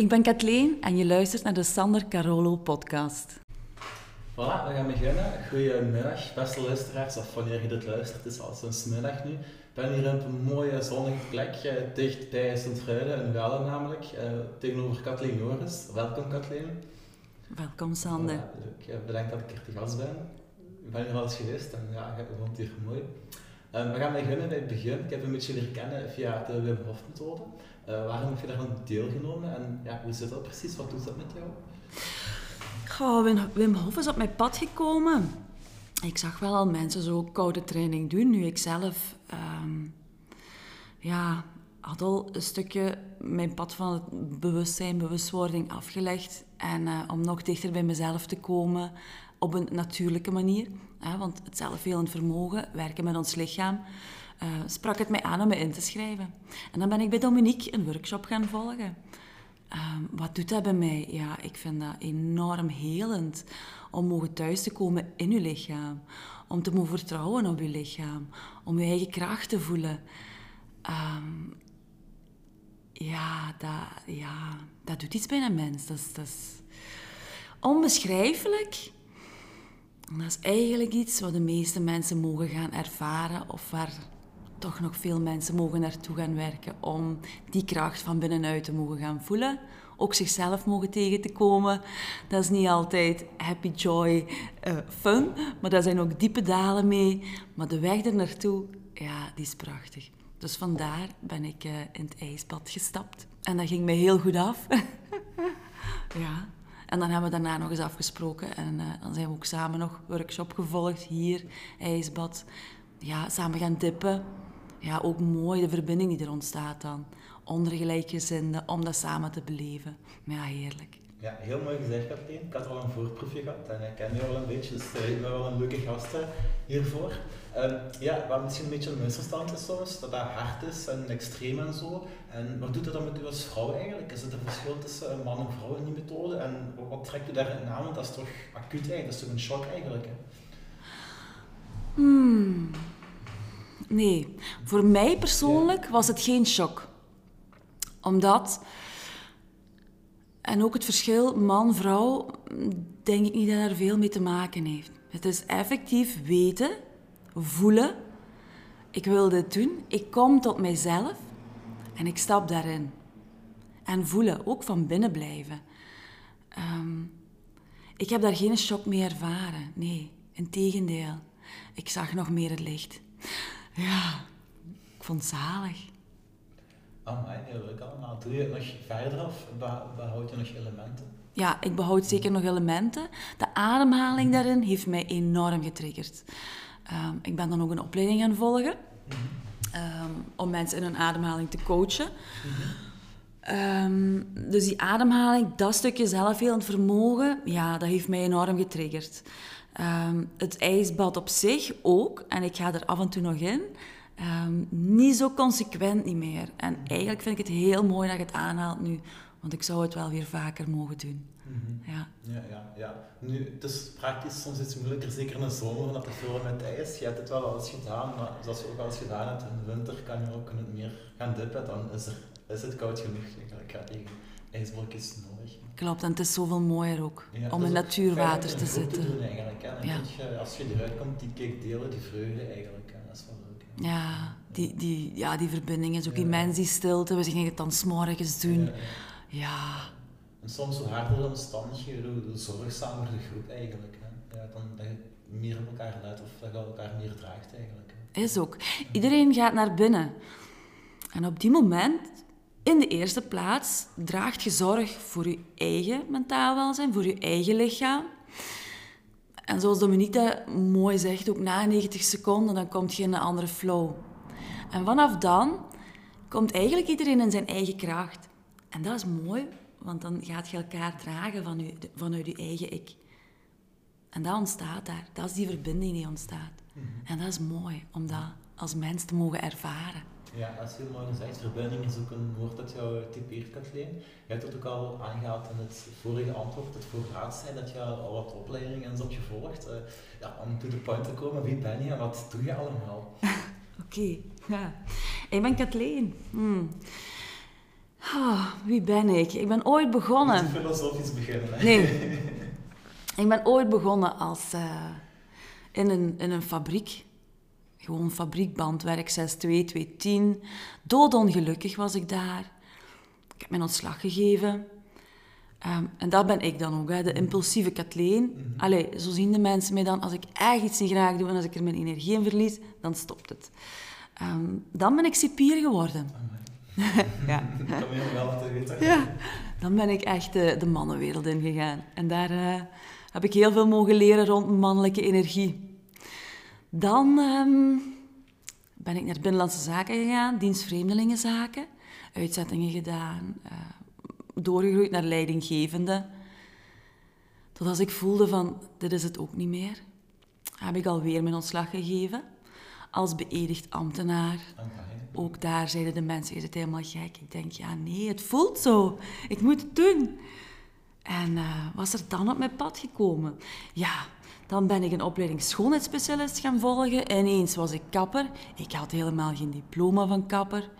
Ik ben Kathleen en je luistert naar de Sander Carolo podcast. Voilà, we gaan beginnen. Goedemiddag, beste luisteraars, of wanneer je dit luistert, het is al sinds middag nu. Ik ben hier op een mooie zonnige plek, eh, dicht bij Sint-Truiden, in Wellen namelijk, eh, tegenover Kathleen Norris. Welkom Kathleen. Welkom Sander. Voilà, leuk. bedankt dat ik hier te gast ben. Ik ben hier al eens geweest en ja, je vond het hier mooi. Um, we gaan beginnen bij het begin. Ik heb een beetje leren kennen via de Wim Hof methode. Uh, waarom heb je daaraan deelgenomen en ja, hoe zit dat precies? Wat doet dat met jou? Goh, Wim Hof is op mijn pad gekomen. Ik zag wel al mensen zo koude training doen, nu ik zelf um, ja, had al een stukje mijn pad van het bewustzijn, bewustwording afgelegd. En uh, om nog dichter bij mezelf te komen op een natuurlijke manier. Hè, want het zelfhelend vermogen, werken met ons lichaam, uh, sprak het mij aan om me in te schrijven. En dan ben ik bij Dominique een workshop gaan volgen. Um, wat doet dat bij mij? Ja, ik vind dat enorm helend om mogen thuis te komen in je lichaam. Om te mogen vertrouwen op je lichaam. Om je eigen kracht te voelen. Um, ja, dat, ja, dat doet iets bij een mens. Dat is, dat is onbeschrijfelijk. Dat is eigenlijk iets wat de meeste mensen mogen gaan ervaren of waar toch nog veel mensen mogen naartoe gaan werken om die kracht van binnenuit te mogen gaan voelen. Ook zichzelf mogen tegen te komen. Dat is niet altijd happy, joy, uh, fun, maar daar zijn ook diepe dalen mee. Maar de weg er naartoe, ja, die is prachtig. Dus vandaar ben ik uh, in het ijsbad gestapt. En dat ging me heel goed af. ja. En dan hebben we daarna nog eens afgesproken. En uh, dan zijn we ook samen nog workshop gevolgd. Hier, ijsbad. Ja, samen gaan dippen. Ja, ook mooi de verbinding die er ontstaat dan. Onder gelijkgezinden, om dat samen te beleven. Ja, heerlijk. Ja, heel mooi gezegd, Kathleen. Ik had al een voorproefje gehad en ik ken je al een beetje, dus eh, ik ben wel een leuke gast hiervoor. Um, ja, wat misschien een beetje een misverstand is soms, dat dat hard is en extreem en zo. En wat doet dat dan met u als vrouw eigenlijk? Is het een verschil tussen man en vrouw in die methode? En wat trekt u daarin aan? Want dat is toch acuut eigenlijk, dat is toch een shock eigenlijk? Hè? Hmm. Nee, voor mij persoonlijk was het geen shock. Omdat, en ook het verschil man-vrouw, denk ik niet dat er veel mee te maken heeft. Het is effectief weten, voelen, ik wil dit doen, ik kom tot mijzelf en ik stap daarin. En voelen, ook van binnen blijven. Um, ik heb daar geen shock mee ervaren, nee, integendeel. Ik zag nog meer het licht. Ja, ik vond het zalig. Amai, heel leuk allemaal. Doe je het nog verder of behoud je nog elementen? Ja, ik behoud zeker nog elementen. De ademhaling daarin heeft mij enorm getriggerd. Um, ik ben dan ook een opleiding gaan volgen. Um, om mensen in hun ademhaling te coachen. Um, dus die ademhaling, dat stukje zelfhelend vermogen, ja, dat heeft mij enorm getriggerd. Um, het ijsbad op zich ook, en ik ga er af en toe nog in, um, niet zo consequent niet meer. En eigenlijk vind ik het heel mooi dat je het aanhaalt nu, want ik zou het wel weer vaker mogen doen. Mm -hmm. ja. Ja, ja, ja. Nu, het is praktisch soms iets moeilijker, zeker in de zomer, omdat het veel met ijs. Je hebt het wel al eens gedaan, maar zoals je ook al eens gedaan hebt in de winter, kan je ook in het meer gaan dippen, dan is, er, is het koud genoeg. Ik ga tegen ijsblokjes nodig. Klopt, en het is zoveel mooier ook om in natuurwater te zitten. Te doen eigenlijk, hè. Ja. Je, als je eruit komt, die kijk delen, die vreugde eigenlijk. Hè. Dat is wel leuk. Hè. Ja, die, die, ja, die verbinding is ook ja. immens, die stilte. We gingen het dan s'morgens doen. Ja. ja. En soms hoe harder de omstandigheden, hoe zorgzamer de groep eigenlijk. Hè. Ja, dan dat je meer op elkaar let of dat je elkaar meer draagt eigenlijk. Hè. Is ook. Iedereen gaat naar binnen. En op die moment in de eerste plaats draagt je zorg voor je eigen mentaal welzijn, voor je eigen lichaam. En zoals Dominique mooi zegt, ook na 90 seconden, dan komt je in een andere flow. En vanaf dan komt eigenlijk iedereen in zijn eigen kracht. En dat is mooi, want dan gaat je elkaar dragen van je, vanuit je eigen ik. En dat ontstaat daar. Dat is die verbinding die ontstaat. Mhm. En dat is mooi om dat als mens te mogen ervaren. Ja, dat is heel mooi gezegd. Verbinding is ook een woord dat jou typeert, Kathleen. Je hebt het ook al aangehaald in het vorige antwoord, het voorlaatste, dat je al wat opleidingen hebt gevolgd. Uh, ja, om to the point te komen, wie ben je en wat doe je allemaal? Oké, okay, ja. Ik ben Kathleen. Hmm. Ah, wie ben ik? Ik ben ooit begonnen. Niet filosofisch beginnen. Hè? Nee. ik ben ooit begonnen als, uh, in, een, in een fabriek. Gewoon fabriekbandwerk, 62210. Doodongelukkig was ik daar. Ik heb mijn ontslag gegeven. Um, en dat ben ik dan ook, hè, de impulsieve Kathleen. Mm -hmm. Allee, zo zien de mensen mij dan. Als ik echt iets niet graag doe en als ik er mijn energie in verlies, dan stopt het. Um, dan ben ik cipier geworden. ja. Dat kan je wel te weten. Ja. Dan ben ik echt de, de mannenwereld ingegaan. En daar uh, heb ik heel veel mogen leren rond mannelijke energie. Dan um, ben ik naar Binnenlandse Zaken gegaan, dienst Vreemdelingenzaken. Uitzettingen gedaan, uh, doorgegroeid naar leidinggevende. Tot als ik voelde van, dit is het ook niet meer, heb ik alweer mijn ontslag gegeven. Als beëdigd ambtenaar. Ook daar zeiden de mensen, is het helemaal gek? Ik denk, ja nee, het voelt zo. Ik moet het doen. En uh, was er dan op mijn pad gekomen? Ja, dan ben ik een opleiding schoonheidsspecialist gaan volgen. Ineens was ik kapper. Ik had helemaal geen diploma van kapper.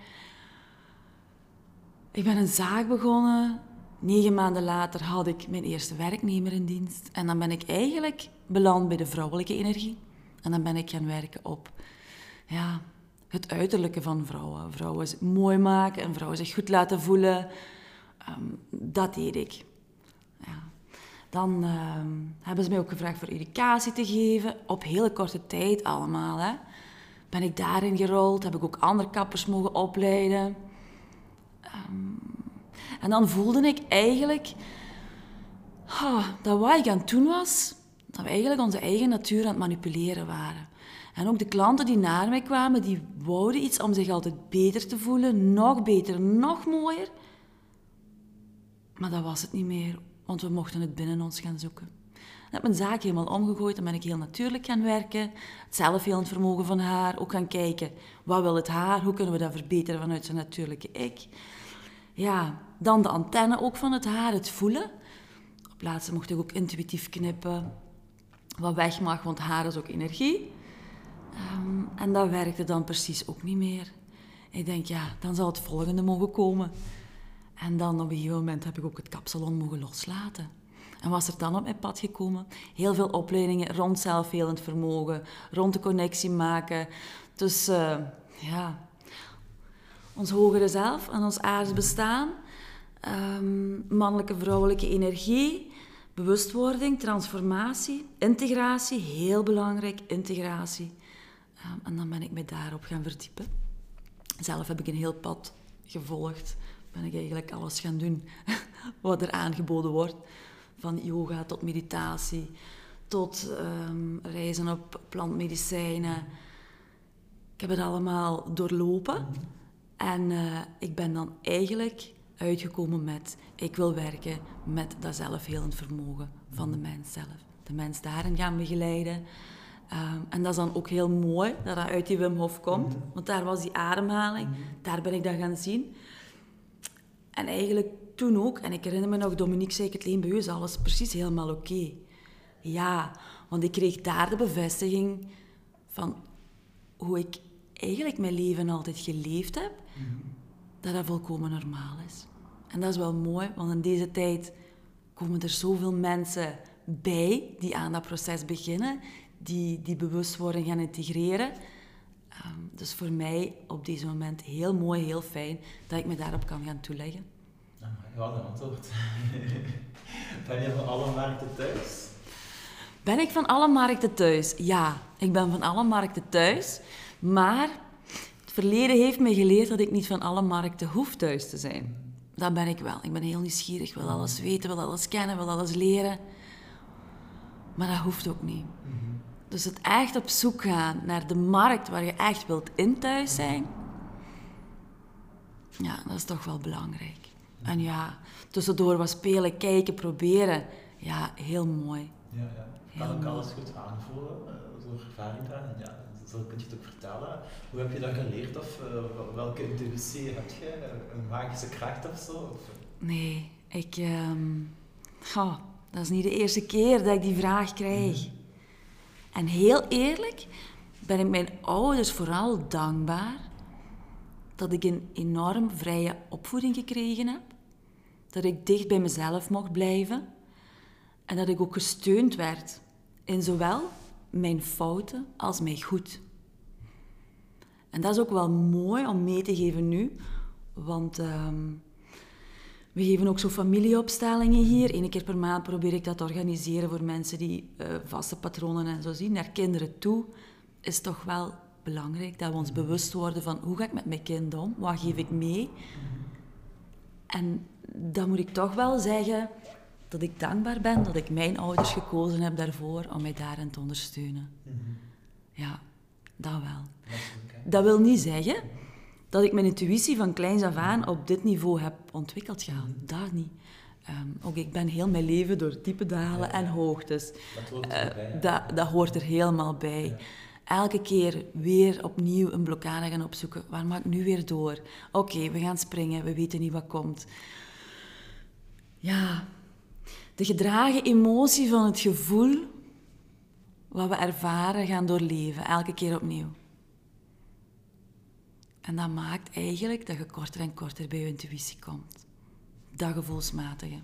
Ik ben een zaak begonnen. Negen maanden later had ik mijn eerste werknemer in dienst. En dan ben ik eigenlijk beland bij de vrouwelijke energie. En dan ben ik gaan werken op ja, het uiterlijke van vrouwen. Vrouwen mooi maken en vrouwen zich goed laten voelen. Um, dat deed ik. Ja. Dan um, hebben ze mij ook gevraagd voor educatie te geven. Op hele korte tijd allemaal. Hè. Ben ik daarin gerold. Heb ik ook andere kappers mogen opleiden. Um, en dan voelde ik eigenlijk oh, dat wat ik aan het doen was, dat we eigenlijk onze eigen natuur aan het manipuleren waren. En ook de klanten die naar mij kwamen, die wouden iets om zich altijd beter te voelen, nog beter, nog mooier. Maar dat was het niet meer, want we mochten het binnen ons gaan zoeken. Ik heb mijn zaak helemaal omgegooid en ben ik heel natuurlijk gaan werken. Het zelfhelend vermogen van haar, ook gaan kijken, wat wil het haar, hoe kunnen we dat verbeteren vanuit zijn natuurlijke ik. Ja, dan de antenne ook van het haar, het voelen. Op plaatsen mocht ik ook intuïtief knippen, wat weg mag, want haar is ook energie. Um, en dat werkte dan precies ook niet meer. Ik denk, ja, dan zal het volgende mogen komen. En dan op een moment heb ik ook het kapsalon mogen loslaten. En was er dan op mijn pad gekomen? Heel veel opleidingen rond zelfhelend vermogen, rond de connectie maken. Dus uh, ja, ons hogere zelf en ons aards bestaan. Um, mannelijke, vrouwelijke energie, bewustwording, transformatie, integratie, heel belangrijk, integratie. Um, en dan ben ik me daarop gaan verdiepen. Zelf heb ik een heel pad gevolgd. Ben ik eigenlijk alles gaan doen wat er aangeboden wordt. Van yoga tot meditatie, tot um, reizen op plantmedicijnen. Ik heb het allemaal doorlopen. En uh, ik ben dan eigenlijk uitgekomen met... Ik wil werken met dat zelfhelend vermogen van de mens zelf. De mens daarin gaan begeleiden. Um, en dat is dan ook heel mooi dat dat uit die Wim Hof komt. Want daar was die ademhaling. Daar ben ik dat gaan zien. En eigenlijk toen ook, en ik herinner me nog, Dominique zei, het leen bij u is alles precies helemaal oké. Okay. Ja, want ik kreeg daar de bevestiging van hoe ik eigenlijk mijn leven altijd geleefd heb, dat dat volkomen normaal is. En dat is wel mooi, want in deze tijd komen er zoveel mensen bij die aan dat proces beginnen, die die bewustwording gaan integreren. Um, dus voor mij op deze moment heel mooi, heel fijn dat ik me daarop kan gaan toeleggen. Ja, een antwoord. ben je van alle markten thuis? Ben ik van alle markten thuis? Ja, ik ben van alle markten thuis. Maar het verleden heeft me geleerd dat ik niet van alle markten hoef thuis te zijn. Dat ben ik wel. Ik ben heel nieuwsgierig, wil alles weten, wil alles kennen, wil alles leren. Maar dat hoeft ook niet. Dus het echt op zoek gaan naar de markt waar je echt wilt in thuis zijn, ja, dat is toch wel belangrijk. En ja, tussendoor wat spelen, kijken, proberen. Ja, heel mooi. Ja, ja. Kan ik alles goed aanvoelen uh, door ervaring daar? Ja, zo kun je het ook vertellen. Hoe heb je dat geleerd of uh, welke intuïtie heb je? Een magische kracht of zo? Of? Nee, ik... Um, dat is niet de eerste keer dat ik die vraag krijg. Mm. En heel eerlijk ben ik mijn ouders vooral dankbaar dat ik een enorm vrije opvoeding gekregen heb. Dat ik dicht bij mezelf mocht blijven. En dat ik ook gesteund werd in zowel mijn fouten als mijn goed. En dat is ook wel mooi om mee te geven nu, want ehm, we geven ook zo familieopstellingen hier. Eén keer per maand probeer ik dat te organiseren voor mensen die uh, vaste patronen en zo zien. Naar kinderen toe is toch wel belangrijk dat we ons bewust worden van hoe ga ik met mijn kind om, wat geef ik mee. En dan moet ik toch wel zeggen dat ik dankbaar ben dat ik mijn ouders gekozen heb daarvoor om mij daarin te ondersteunen. Ja, dat wel. Dat wil niet zeggen dat ik mijn intuïtie van kleins af aan op dit niveau heb ontwikkeld gehad. Dat niet. Ehm, ook ik ben heel mijn leven door diepe dalen en hoogtes. Dat hoort. Uh, dat, dat, hoort er helemaal bij. Elke keer weer opnieuw een blokkade gaan opzoeken. Waar maak ik nu weer door? Oké, we gaan springen, we weten niet wat komt. Ja, de gedragen emotie van het gevoel wat we ervaren gaan doorleven, elke keer opnieuw. En dat maakt eigenlijk dat je korter en korter bij je intuïtie komt. Dat gevoelsmatige.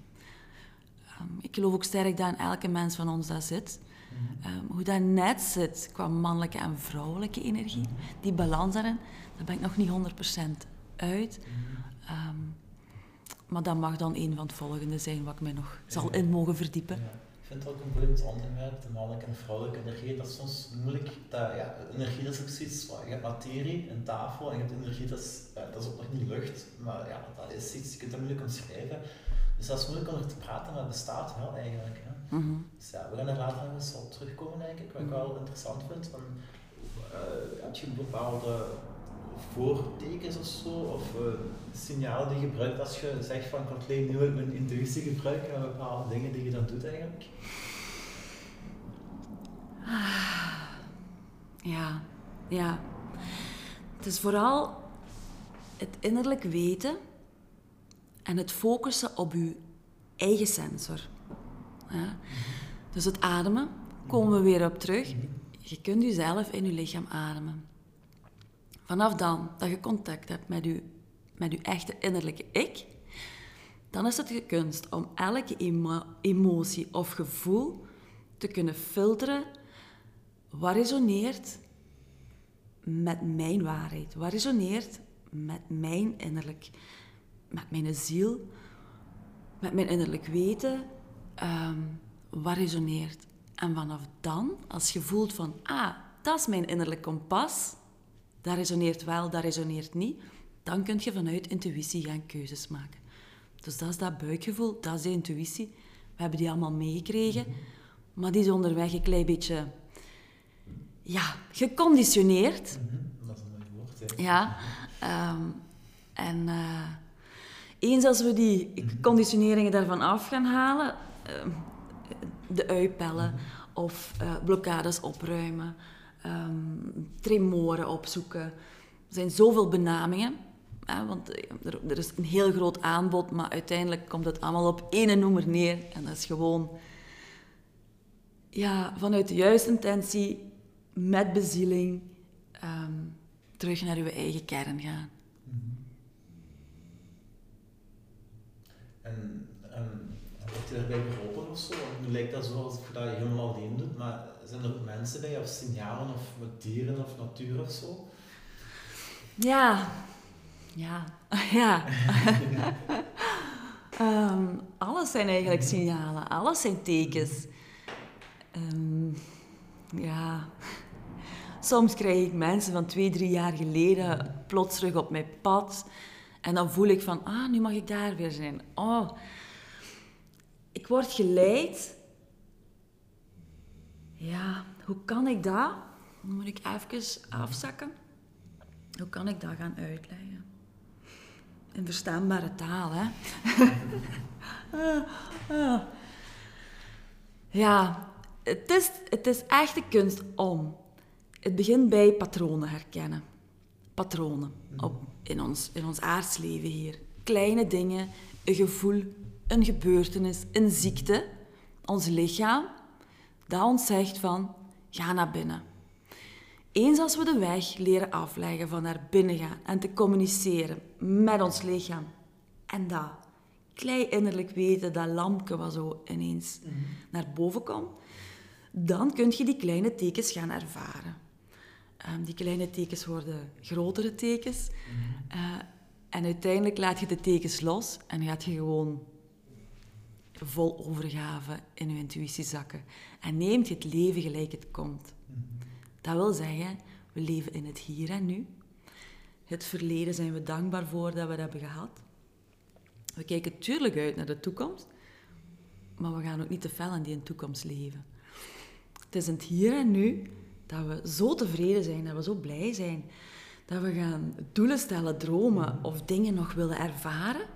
Um, ik geloof ook sterk dat in elke mens van ons dat zit. Um, hoe dat net zit qua mannelijke en vrouwelijke energie, die balans daarin, daar ben ik nog niet 100% uit. Um, maar dat mag dan een van het volgende zijn wat ik mij nog zal in mogen verdiepen. Ik vind het ook een boeiend onderwerp, de mannelijke en vrouwelijke energie. Dat is soms moeilijk. Dat, ja, energie dat is ook zoiets, je hebt materie, een tafel, en je hebt energie, dat is, dat is ook nog niet lucht, maar ja, dat is iets, je kunt dat moeilijk omschrijven. Dus dat is moeilijk om er te praten, maar het bestaat wel eigenlijk. Hè. Mm -hmm. Dus ja, we gaan er later nog eens op terugkomen, denk ik, wat ik wel interessant vind. Van, uh, heb je bepaalde voortekens of zo, of uh, signalen die je gebruikt als je zegt van Kathleen, nu wil ik mijn intuïtie gebruiken en bepaalde dingen die je dan doet eigenlijk? Ja, ja. Het is vooral het innerlijk weten en het focussen op je eigen sensor. Ja. Dus het ademen, komen we weer op terug. Je kunt jezelf in je lichaam ademen. Vanaf dan dat je contact hebt met je, met je echte innerlijke ik, dan is het je kunst om elke emo emotie of gevoel te kunnen filteren wat resoneert met mijn waarheid, wat resoneert met mijn innerlijk, met mijn ziel, met mijn innerlijk weten, um, wat resoneert. En vanaf dan, als je voelt van, ah, dat is mijn innerlijk kompas, dat resoneert wel, dat resoneert niet, dan kun je vanuit intuïtie gaan keuzes maken. Dus dat is dat buikgevoel, dat is de intuïtie. We hebben die allemaal meegekregen, maar die is onderweg een klein beetje ja, geconditioneerd. Dat is een mooi woord, hè? Ja. Um, en uh, eens als we die conditioneringen daarvan af gaan halen, uh, de uipellen of uh, blokkades opruimen, um, tremoren opzoeken. Er zijn zoveel benamingen. Want er, er, is een heel groot aanbod, maar uiteindelijk komt het allemaal op één noemer neer. En dat is gewoon ja, vanuit de juiste intentie, met bezieling, um, terug naar uw eigen kern gaan. En, en je daarbij geholpen of zo? Nu lijkt dat zo alsof je dat helemaal alleen doet, maar zijn er ook mensen bij, of signalen, of met dieren of natuur of zo? Ja, ja, ja. um, alles zijn eigenlijk signalen, alles zijn tekens. Um, ja. Soms krijg ik mensen van twee, drie jaar geleden plots terug op mijn pad. En dan voel ik van, ah, nu mag ik daar weer zijn. Oh, ik word geleid. Ja, hoe kan ik dat? Dan moet ik even afzakken. Hoe kan ik dat gaan uitleggen? In verstaanbare taal, hè? Ja, het is, het is echt de kunst om. Het begint bij patronen herkennen. Patronen op, in, ons, in ons aardsleven hier. Kleine dingen, een gevoel, een gebeurtenis, een ziekte, ons lichaam, dat ons zegt van, ga naar binnen. Eens als we de weg leren afleggen van naar binnen gaan en te communiceren met ons lichaam. En dat klein innerlijk weten, dat lampje wat zo ineens naar boven komt. Dan kun je die kleine tekens gaan ervaren. Ehm, die kleine tekens worden grotere tekens. Eh, en uiteindelijk laat je de tekens los en gaat je gewoon vol overgave in je intuïtie zakken. En neemt je het leven gelijk het komt. Dat wil zeggen, we leven in het hier en nu. Het verleden zijn we dankbaar voor dat we dat hebben gehad. We kijken tuurlijk uit naar de toekomst, maar we gaan ook niet te fel in die toekomst leven. Het is in het hier en nu dat we zo tevreden zijn, dat we zo blij zijn, dat we gaan doelen stellen, dromen of dingen nog willen ervaren,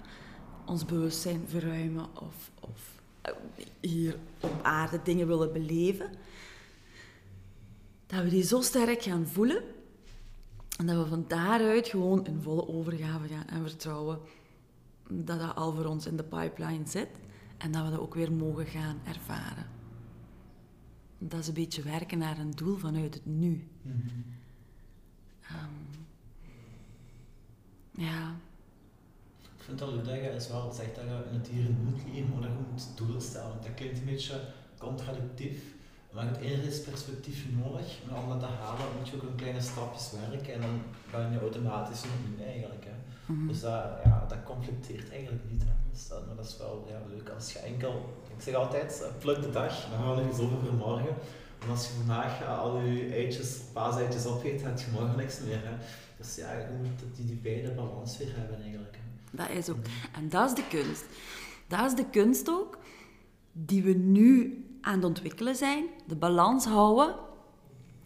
ons bewustzijn verruimen of, of eh, hier op aarde dingen willen beleven, dat we die zo sterk gaan voelen en dat we van daaruit gewoon in volle overgave gaan en vertrouwen dat dat al voor ons in de pipeline zit en dat we dat ook weer mogen gaan ervaren. Dat is een beetje werken naar een doel vanuit het nu. Mm ja. Vind dat Ludaga is wel zegt dat je in het hier en nu moet leven, maar dat je moet doelen stellen. Dat klinkt een beetje contradictief. Maar je hebt enerzijds perspectief nodig, maar om dat te halen moet je ook een kleine stapjes werken en dan ben je automatisch nog eigenlijk. Hè. Mhm. Dus dat, ja, dat conflicteert eigenlijk niet. Hè. Dus dat, maar dat is wel ja, leuk als je enkel, ik zeg altijd, eh, pluk de dag, dan gaan we nog eens over voor morgen. En als je vandaag al je eitjes, paaseitjes opgeet, heb je morgen niks meer. Hè. Dus ja, je moet die, die beide balans weer hebben eigenlijk. Dat is ook. En dat is de kunst. Dat is de kunst ook, die we nu aan het ontwikkelen zijn. De balans houden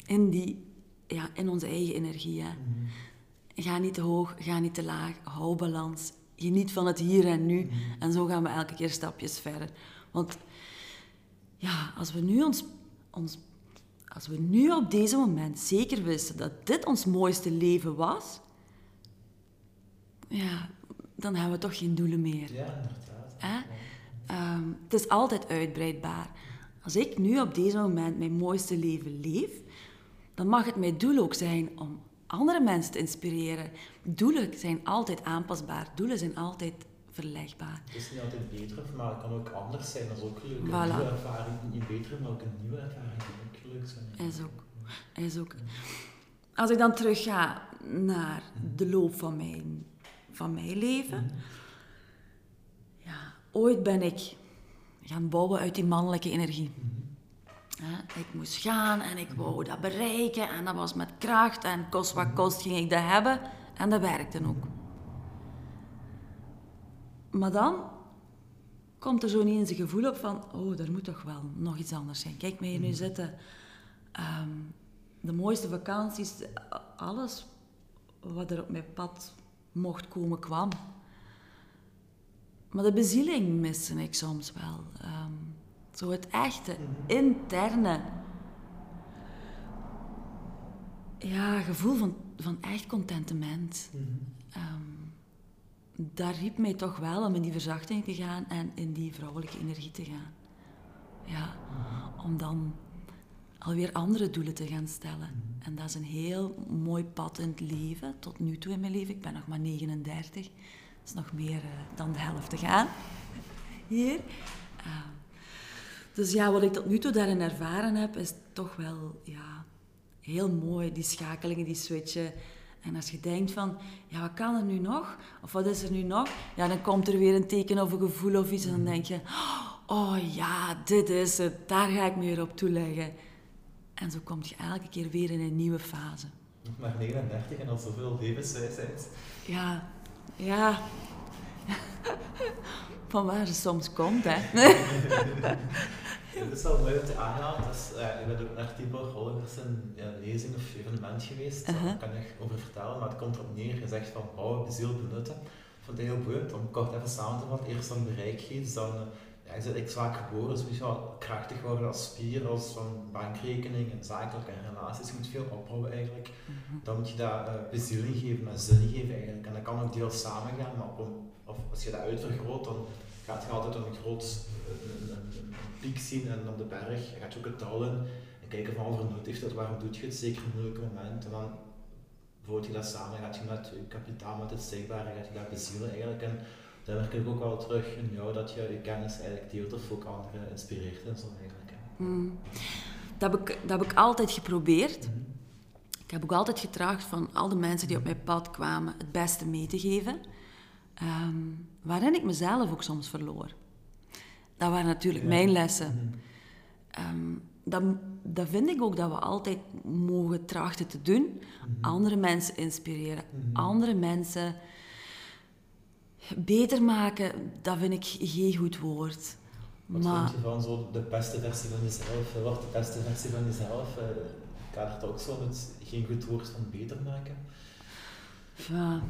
in, die, ja, in onze eigen energie. Hè. Mhm. Ga niet te hoog, ga niet te laag. Hou balans. Geniet van het hier en nu. Mhm. En zo gaan we elke keer stapjes verder. Want ja, als we nu ons, ons als we nu op deze moment zeker wisten dat dit ons mooiste leven was, ja, dan hebben we toch geen doelen meer. Ja, inderdaad. Ehm, het is altijd uitbreidbaar. Als ik nu op deze moment mijn mooiste leven leef, dan mag het mijn doel ook zijn om andere mensen te inspireren. Doelen zijn altijd aanpasbaar. Doelen zijn altijd verlegbaar. Het is niet altijd beter, maar het kan ook anders zijn. Dat is ook leuk. Een nieuwe ervaring, niet beter, maar ook een nieuwe ervaring kan ook leuk zijn. Is ook. Is ook. Als ik dan terug ga naar de loop van mijn, van mijn leven. Ja, ooit ben ik gaan bouwen uit die mannelijke energie. Ik moest gaan en ik wou dat bereiken en dat was met kracht en kost wat kost ging ik dat hebben en dat werkte ook. Maar dan komt er zo ineens een gevoel op van, oh, er moet toch wel nog iets anders zijn. Kijk mij hier nu zitten. Ehm, de mooiste vakanties, alles wat er op mijn pad mocht komen, kwam. Maar de bezieling miste ik soms wel. Ehm, zo het echte, interne ja, gevoel van, van echt contentement. Mm daar riep mij toch wel om in die verzachting te gaan en in die vrouwelijke energie te gaan. Ja, om dan alweer andere doelen te gaan stellen. En dat is een heel mooi pad in het leven, tot nu toe in mijn leven. Ik ben nog maar 39, dat is nog meer uh, dan de helft te gaan hier. Uh, dus ja, wat ik tot nu toe daarin ervaren heb, is toch wel ja, heel mooi. Die schakelingen, die switchen. En als je denkt van, ja, wat kan er nu nog? Of wat is er nu nog? Ja, dan komt er weer een teken of een gevoel of iets. En dan denk je, oh ja, dit is het. Daar ga ik me weer op toeleggen. En zo kom je elke keer weer in een nieuwe fase. Nog maar 39 en al zoveel levenswijsheid. Ja, ja. Van waar ze soms komt, hè. Het is wel mooi om te aanhalen. Dus, uh, je bent ook naar Tibor Holgers een lezing of evenement geweest. Uh -huh. Daar kan je over vertellen, maar het komt erop neer. Je zegt van beziel, benutten. Ik vond het heel boeiend om kort even samen te vatten. Eerst dan bereik geeft, dan ja, je bent vaak geboren, sowieso krachtig worden als spier, als van bankrekening en zakelijk en relaties. Je moet veel opbouwen eigenlijk. -huh. Dan moet je daar uh, bezieling geven en zin geven eigenlijk. En dat kan ook deels samen gaan, maar op, of als je dat uitvergroot, dan gaat je altijd een groot een, een, een piek zien en op de berg gaat je ook het dal in. En kijken van over nood heeft dat, waarom doe je het, zeker in moeilijke momenten. En dan bijvoorbeeld je dat samen, gaat je met je kapitaal, met het zichtbare, gaat je dat bezielen eigenlijk. En dan merk ik ook wel terug in jou dat je je kennis eigenlijk deelt of ook anderen inspireert en zo eigenlijk. Mm. Dat, heb ik, dat heb ik altijd geprobeerd. Mhm. Ik heb ook altijd getraagd van al de mensen die op mijn pad kwamen het beste mee te geven. Um, waarin ik mezelf ook soms verloor. Dat waren natuurlijk mijn lessen. Um, dat, dat vind ik ook dat we altijd mogen trachten te doen. Mhm. Andere mensen inspireren, mhm. andere mensen beter maken, dat vind ik geen goed woord. Wat maar... vind je van zo de beste versie van jezelf? Wat de beste versie van jezelf? Uh, kadert ook zo met geen goed woord van beter maken? Ja,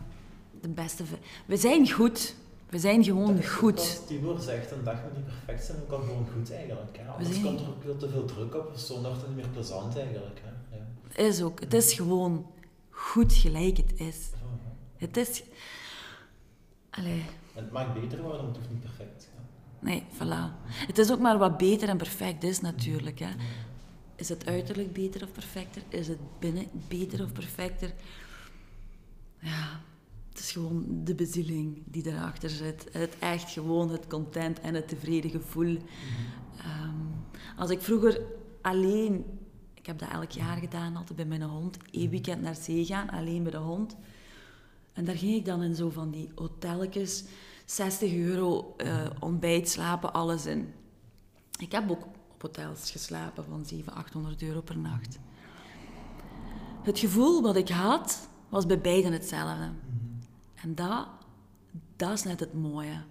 de beste... We zijn goed. We zijn gewoon dat goed. Wat Tibor zegt, een dag moet niet perfect zijn, maar kan gewoon goed eigenlijk. Hè. Anders zijn... komt er ook veel te veel druk op, dus zondag is niet meer plezant eigenlijk. Hè. Ja. Is ook. Het is gewoon goed gelijk het is. Het is... Allee. het mag beter worden, maar het hoeft niet perfect. Ja. Nee, voilà. Het is ook maar wat beter en perfect is natuurlijk. Hè. Is het uiterlijk beter of perfecter? Is het binnen beter of perfecter? Ja, het is gewoon de bezieling die erachter zit. Het echt gewoon het content en het tevreden gevoel. Ehm, als ik vroeger alleen, ik heb dat elk jaar gedaan, altijd bij mijn hond, één weekend naar zee gaan, alleen met de hond. En daar ging ik dan in zo van die hotelletjes, 60 euro uh, ontbijt, slapen, alles in. Ik heb ook op hotels geslapen van 700, 800 euro per nacht. Het gevoel wat ik had, was bij beiden hetzelfde. En dat, dat is net het mooie.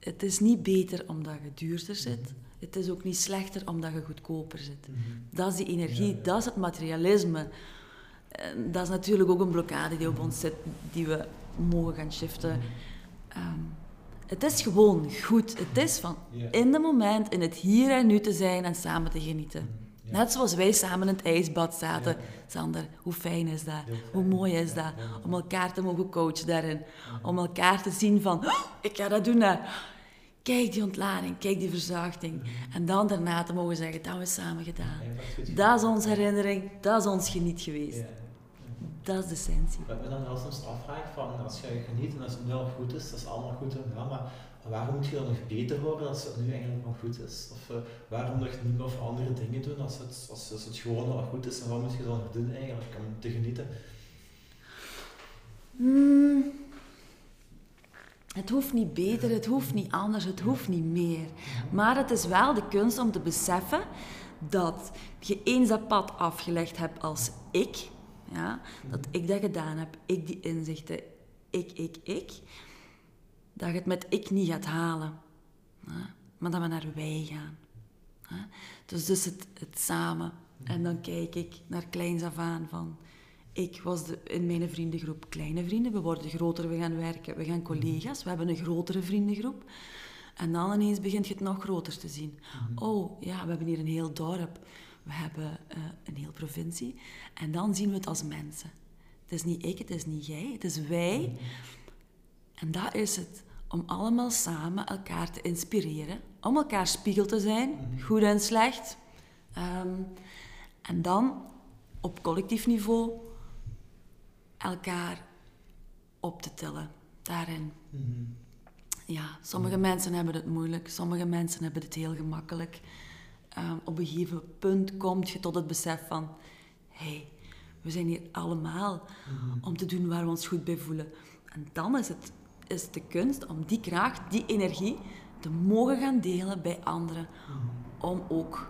Het is niet beter omdat je duurder zit. Het is ook niet slechter omdat je goedkoper zit. Mhm. Dat is die energie, dat is het materialisme. En dat is natuurlijk ook een blokkade die op ons zit, die we mogen gaan shiften. Mhm. Ehm, het is gewoon goed. Het is van in de moment, in het hier en nu te zijn en samen te genieten. Mhm. Net zoals wij samen in het ijsbad zaten. Sander, hoe fijn is dat? Hoe mooi is dat? Om elkaar te mogen coachen daarin. Om elkaar te zien van, oh, ik ga dat doen. Kijk die ontlading, kijk die verzuchting. En dan daarna te mogen zeggen, dat hebben we samen gedaan. Dat is onze herinnering, dat is ons geniet geweest. Dat is de essentie. Wat me dan wel soms afvraag, van als je geniet en als het wel goed is, dat is allemaal goed en wel, maar waarom moet je dan nog beter worden als het nu eigenlijk nog goed is? Of uh, waarom nog niet of andere dingen doen als het, als, als het gewoon nog goed is? En wat moet je dan nog doen eigenlijk om te genieten? Hmm. Het hoeft niet beter, het hoeft niet anders, het hoeft niet meer. Maar het is wel de kunst om te beseffen dat je eens dat pad afgelegd hebt als ik, ja, dat ik dat gedaan heb, ik die inzichten, ik, ik, ik, dat je het met ik niet gaat halen, maar dat we naar wij gaan. Dus, dus het, het samen. En dan kijk ik naar kleins af aan van... Ik was de, in mijn vriendengroep kleine vrienden. We worden groter, we gaan werken, we gaan collega's. We hebben een grotere vriendengroep. En dan ineens begint je het nog groter te zien. Mhm. Oh, ja, we hebben hier een heel dorp. We hebben uh, een heel provincie. En dan zien we het als mensen. Het is niet ik, het is niet jij, het is wij. Mhm. En dat is het om allemaal samen elkaar te inspireren, om elkaar spiegel te zijn, mhm. goed en slecht. Ehm, en dan op collectief niveau elkaar op te tillen daarin. Mhm. Ja, sommige mensen hebben het moeilijk, sommige mensen hebben het heel gemakkelijk. Ehm, op een gegeven punt kom je tot het besef van: hé, hey, we zijn hier allemaal mhm. om te doen waar we ons goed bij voelen. En dan is het is de kunst om die kracht, die energie, te mogen gaan delen bij anderen. Om ook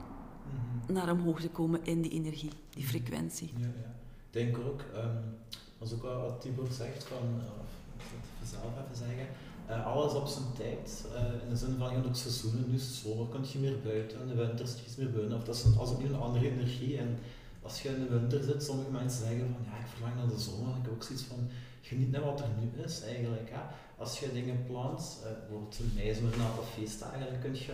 naar omhoog te komen in die energie, die frequentie. Ja, ja. Ik denk ook, um, dat is ook wat Tibor zegt, van, of ik zelf even zeggen, uh, alles op zijn tijd. Uh, in de zin van, je hebt ook seizoenen, nu is zomer, kun je meer buiten, in de winter is je meer buiten. Of dat is een, als ook een andere energie. En als je in de winter zit, sommige mensen zeggen van, ja, ik verlang naar de zomer. Ik heb ook zoiets van, geniet naar wat er nu is eigenlijk. Hè als je dingen plant, uh, bijvoorbeeld een mei een aantal feestdagen, dan kun je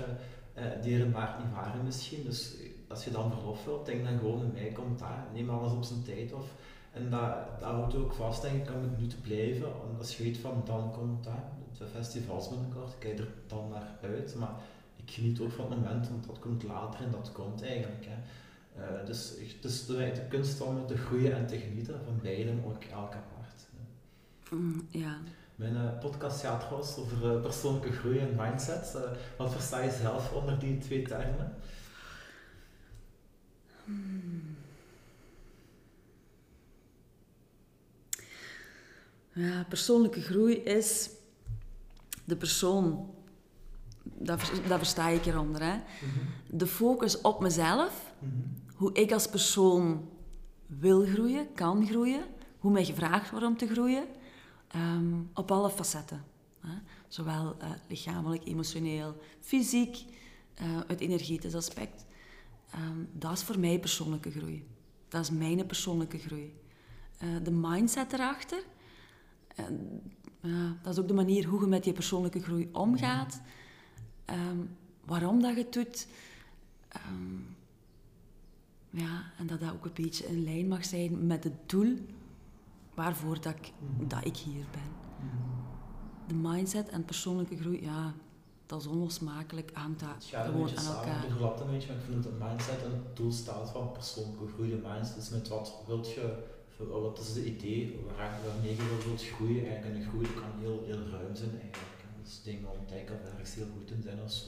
die er in niet varen misschien. Dus als je dan verlof wilt, denk dan gewoon in mei komt daar, neem alles op zijn tijd. Of, en dat, dat houdt ook vast, denk ik, om het nu te blijven. als je weet van dan komt daar, de festivals binnenkort, kijk er dan naar uit. Maar ik geniet ook van het moment, want dat komt later en dat komt eigenlijk. Hè. Uh, dus het is de, de kunst om te groeien en te genieten van beiden, ook elk apart. Mm, ja. Mijn uh, podcast gaat trouwens over uh, persoonlijke groei en mindset. wat versta je zelf onder die twee termen? Hmm. Ja, persoonlijke groei is de persoon. Dat, dat versta ik eronder. Hè? Mhm. De focus op mezelf, mhm. hoe ik als persoon wil groeien, kan groeien, hoe mij gevraagd wordt om te groeien, ehm, op alle facetten. Hè? Zowel uh, lichamelijk, emotioneel, fysiek, uh, het energetisch aspect. Um, dat is voor mij persoonlijke groei. Dat is mijn persoonlijke groei. Uh, de mindset erachter, en, dat is ook de manier hoe je met je persoonlijke groei omgaat. Um, waarom dat je het doet. Um, ja, en dat dat ook een beetje in lijn mag zijn met het doel waarvoor dat ik, mhm. dat ik hier ben. Mhm. De mindset en persoonlijke groei, ja, dat is onlosmakelijk, hangt dat gewoon aan elkaar. Het gaat een beetje, maar ik vind dat de mindset en het doel staat van persoonlijke groei. De mindset is met wat wilt je wat is het idee waarmee je wilt groeien? Eigenlijk een groei kan heel, heel ruim zijn eigenlijk. Dus dingen ontdekken of ergens heel goed in zijn of zo.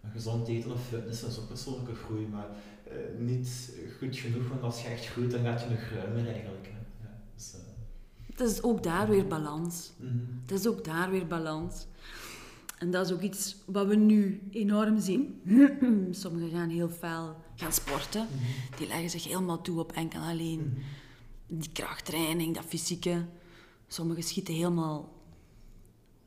Maar gezond eten of fitness is ook persoonlijke groei, maar uh, niet goed genoeg, want als je echt groeit, dan gaat je nog ruimer eigenlijk. Hè. Ja, dus, uh, het is ook daar weer balans. Mm -hmm. Het is ook daar weer balans. En dat is ook iets wat we nu enorm zien. Sommigen gaan heel fel gaan sporten. Mm -hmm. Die leggen zich helemaal toe op enkel alleen mm -hmm die krachttraining, dat fysieke. Sommigen schieten helemaal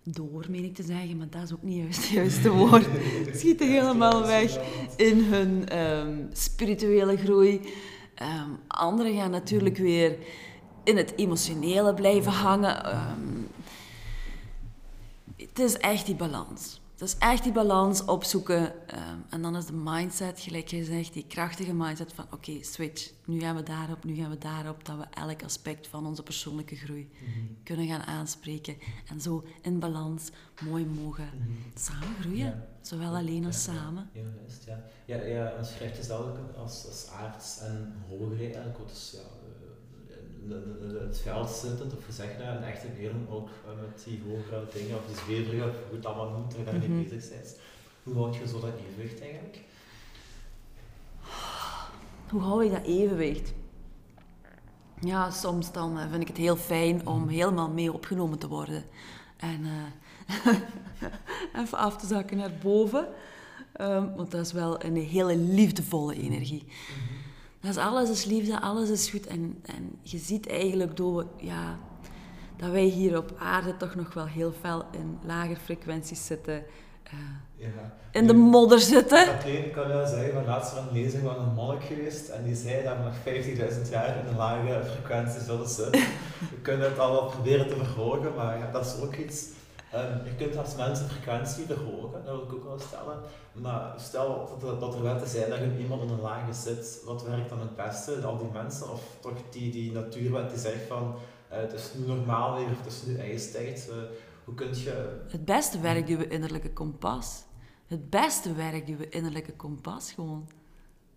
door, meen ik te zeggen, maar dat is ook niet juist het juiste woord. Schieten helemaal weg in hun um, spirituele groei. Um, anderen gaan natuurlijk weer in het emotionele blijven hangen. Um, het is echt die balans. Dus echt die balans opzoeken. Ehm, en dan is de mindset, gelijk je zegt, die krachtige mindset van oké, switch. Nu gaan we daarop, nu gaan we daarop. Dat we elk aspect van onze persoonlijke groei mhm. kunnen gaan aanspreken. En zo in balans mooi mogen mhm. samen groeien. Zowel alleen als samen. Ja, juist, ja. Ja, ja, en schrijft jezelf ook als, als arts en hoger eigenlijk. Dus ja, het veld zittend, of gezegd naar een echte wereld ook eh, met die hogere dingen, of die zweverige, hoe je het allemaal noemt, waar je mm -hmm. bezig bent. Hoe houd je zo dat evenwicht eigenlijk? Hoe hou ik dat evenwicht? Ja, soms dan uh, vind ik het heel fijn om helemaal mee opgenomen te worden. En uh, even af te zakken naar boven. Um, want dat is wel een hele liefdevolle energie. Mhm. Dat is alles is liefde, alles is goed. En, en je ziet eigenlijk door, ja, dat wij hier op aarde toch nog wel heel veel in lager frequenties zitten. Uh, ja. In de modder zitten. Katrien kan wel zeggen, van laatst een lezing van een monnik geweest en die zei dat we nog 50.000 jaar in een lage frequentie zullen zitten. we kunnen het al wel proberen te verhogen, maar ja, dat is ook iets Um, je kunt als mens een frequentie verhogen, dat wil ik ook wel stellen. Maar stel dat, dat er wetten zijn dat je iemand in een lage zit, wat werkt dan het beste? Al die mensen, of toch die, die natuurwet die zegt van uh, het is nu normaal weer, het is nu ijstijd. Uh, hoe kun je... Het beste werkt je innerlijke kompas. Het beste werkt je innerlijke kompas gewoon.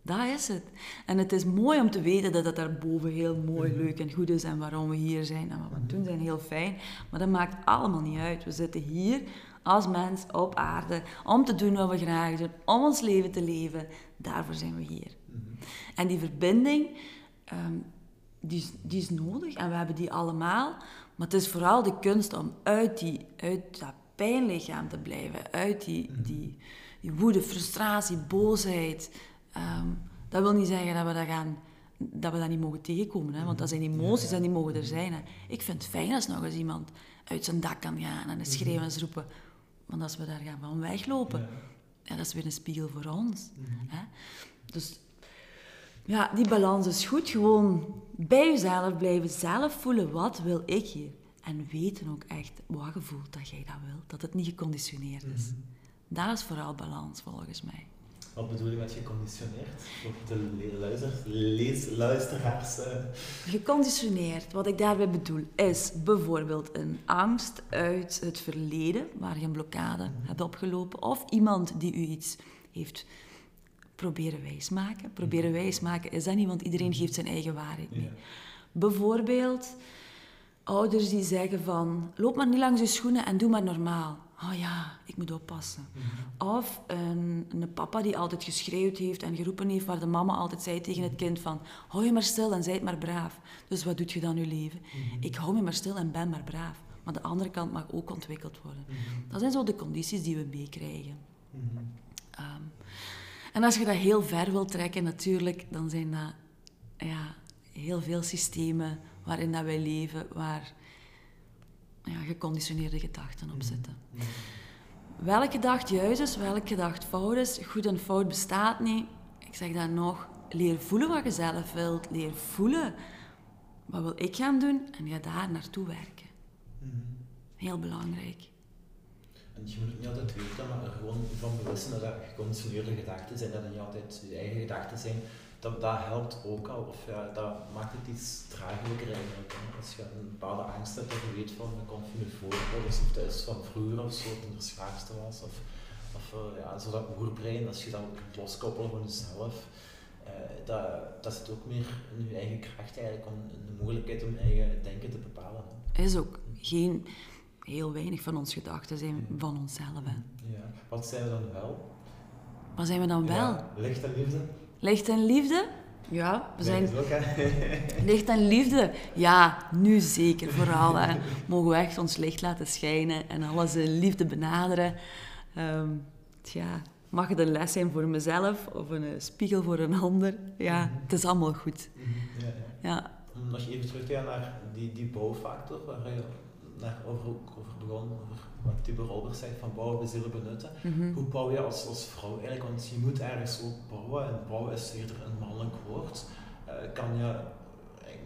Dat is het. En het is mooi om te weten dat het daarboven heel mooi, mhm. leuk en goed is en waarom we hier zijn en wat we doen zijn heel fijn. Maar dat maakt allemaal niet uit. We zitten hier als mens op aarde om te doen wat we graag doen, om ons leven te leven. Daarvoor zijn we hier. Mhm. En die verbinding, ehm, die, is, die is nodig en we hebben die allemaal. Maar het is vooral de kunst om uit, die, uit dat pijnlichaam te blijven, uit die, mhm. die, die woede, frustratie, boosheid Ehm, dat wil niet zeggen dat we dat, gaan, dat we dat niet mogen tegenkomen, hè? want dat zijn emoties en die mogen er zijn. Hè? Ik vind het fijn als nog eens iemand uit zijn dak kan gaan en schreeuwen en roepen. Want als we daar gaan van weglopen, ja. dat is weer een spiegel voor ons. Mhm. Hè? Dus ja, die balans is goed. Gewoon bij jezelf blijven, zelf voelen wat wil ik hier. En weten ook echt wat je voelt dat jij dat wil. Dat het niet geconditioneerd is. Mm Dat is vooral balans volgens mij. Wat bedoel je met geconditioneerd? Voor de luisteraars? Uh. Geconditioneerd, wat ik daarbij bedoel, is bijvoorbeeld een angst uit het verleden, waar je een blokkade mm hebt opgelopen, of iemand die u iets heeft proberen wijsmaken. Proberen wijsmaken is dat niet, want iedereen geeft zijn eigen waarheid mee. Bijvoorbeeld ouders die zeggen van, loop maar niet langs je schoenen en doe maar normaal. Oh ja, ik moet oppassen. Of een, een papa die altijd geschreeuwd heeft en geroepen heeft, waar de mama altijd zei tegen het kind van, hou je maar stil en zijt maar braaf. Dus wat doet je dan in je leven? Mhm. Ik hou me maar stil en ben maar braaf. Maar de andere kant mag ook ontwikkeld worden. Mhm. Dat zijn zo de condities die we meekrijgen. Ehm, en als je dat heel ver wil trekken, natuurlijk, dan zijn dat ja, heel veel systemen waarin dat wij leven, waar ja, geconditioneerde gedachten op zitten. Mhm. Welke gedachte juist is, welke gedachte fout is, goed en fout bestaat niet. Ik zeg dat nog, leer voelen wat je zelf wilt, leer voelen wat wil ik gaan doen en ga daar naartoe werken. Mhm. Heel belangrijk. En je moet het niet altijd weten, maar er gewoon van bewust zijn dat dat geconditioneerde gedachten zijn, dat het niet altijd je eigen gedachten zijn, dat, dat helpt ook al. Of ja, dat maakt het iets draaglijker eigenlijk. Hè. Als je een bepaalde angst hebt, dat je weet van, dat komt je voorouders, of dat is van vroeger of zo, toen er schaarste was. Of, of eh, ja, zo dat oerbrein, als je dat ook kunt loskoppelen van jezelf, eh, dat, dat zit ook meer in je eigen kracht eigenlijk, om in de mogelijkheid om je eigen denken te bepalen. Hè. Is ook geen, heel weinig van onze gedachten zijn van onszelf. Hè. Ja. Wat zijn we dan wel? Wat zijn we dan wel? Ja, licht en liefde? Licht en liefde? Ja, we zijn ook, licht en liefde. Ja, nu zeker vooral. Hè. Mogen we echt ons licht laten schijnen en alles in liefde benaderen. Tja, mag het een les zijn voor mezelf of een eh, spiegel voor een ander? Ja, het is allemaal goed. Ja, ja. Ja, Om nog even terug te gaan naar die, die bouwfactor, waar je naar over, over begon, over wat Tibor Roberts zegt van bouwen, bezielen, benutten. mhm. Hoe bouw je als, als vrouw eigenlijk? Want je moet ergens ook bouwen en bouwen is eerder een mannelijk woord. Eh, kan, je,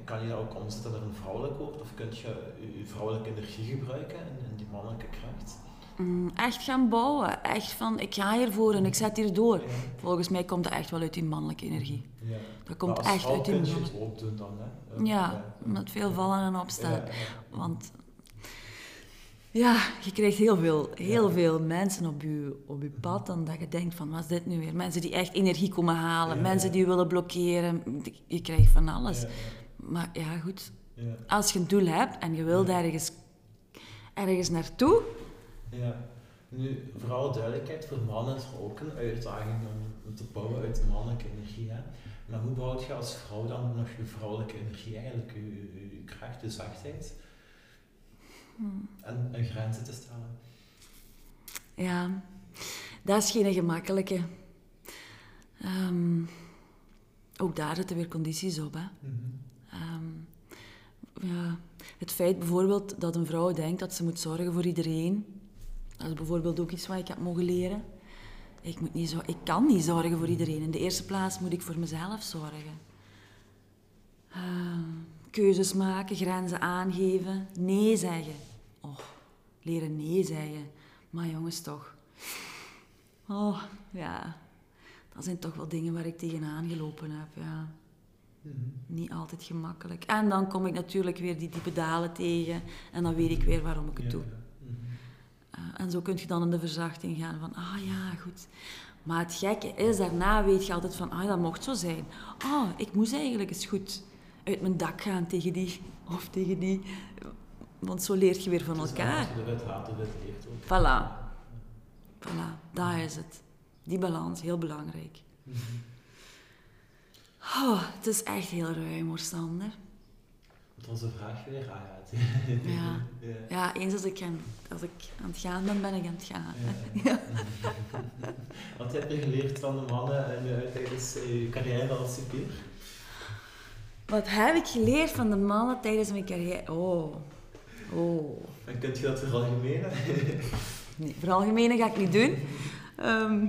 kan je dat ook omzetten naar een vrouwelijk woord of kun je je, je vrouwelijke energie gebruiken in, in die mannelijke kracht? Mm, echt gaan bouwen. Echt van, ik ga hiervoor en ik zet hier door. Ja. Volgens mij komt dat echt wel uit die mannelijke energie. Ja. Dat komt echt uit die kun je het mannelijke... ook doen dan, hè? Ja, met veel vallen en opstaan. Ja, ja. Want ja, je krijgt heel veel, heel Ja. veel mensen op je, op je pad dan dat je denkt van, wat is dit nu weer? Mensen die echt energie komen halen, Ja, mensen ja. die je willen blokkeren. Je krijgt van alles. Maar ja, goed. Als je een doel hebt en je wilt ergens, ergens naartoe, Ja, nu vooral duidelijkheid, voor mannen is er ook een uitdaging om te bouwen uit mannelijke energie. Hè? Maar hoe bouwt je als vrouw dan nog je vrouwelijke energie eigenlijk, je, je, je kracht, je zachtheid? En, en grenzen te stellen. ja, dat is geen gemakkelijke. Ehm, ook daar zitten weer condities op. Hè. Ehm, ja, het feit bijvoorbeeld dat een vrouw denkt dat ze moet zorgen voor iedereen, dat is bijvoorbeeld ook iets wat ik heb mogen leren. Ik, moet niet zo, ik kan niet zorgen voor iedereen. In de eerste plaats moet ik voor mezelf zorgen. Ehm, keuzes maken, grenzen aangeven, nee zeggen. Oh, leren nee zeggen. Maar jongens, toch. Oh, ja. Dat zijn toch wel dingen waar ik tegenaan gelopen heb, ja niet altijd gemakkelijk. En dan kom ik natuurlijk weer die diepe dalen tegen en dan weet ik weer waarom ik het Ja, doe. ja. Mhm. Uh, en zo kun je dan in de verzachting gaan van, ah ja, goed. Maar het gekke is, daarna weet je altijd van, ah dat mocht zo zijn. Ah, ik moest eigenlijk eens goed uit mijn dak gaan tegen die of tegen die. Want zo leer je weer van elkaar. De wet haat, de wet leert ook. Voilà. Voilà, daar is het. Die balans, heel belangrijk. Mhm. Oh, het is echt heel ruim hoor, Sander. Wat was de vraag weer? Ah ja, Ja. eens als ik, aan, als ik aan het gaan ben, ben ik aan het gaan. Ja. Wat heb je geleerd van de mannen en, tijdens eh, je carrière als cipier? Wat heb ik geleerd van de mannen tijdens mijn carrière? Oh, oh. En kunt je dat veralgemenen? Nee, veralgemenen ga ik niet doen. Ehm,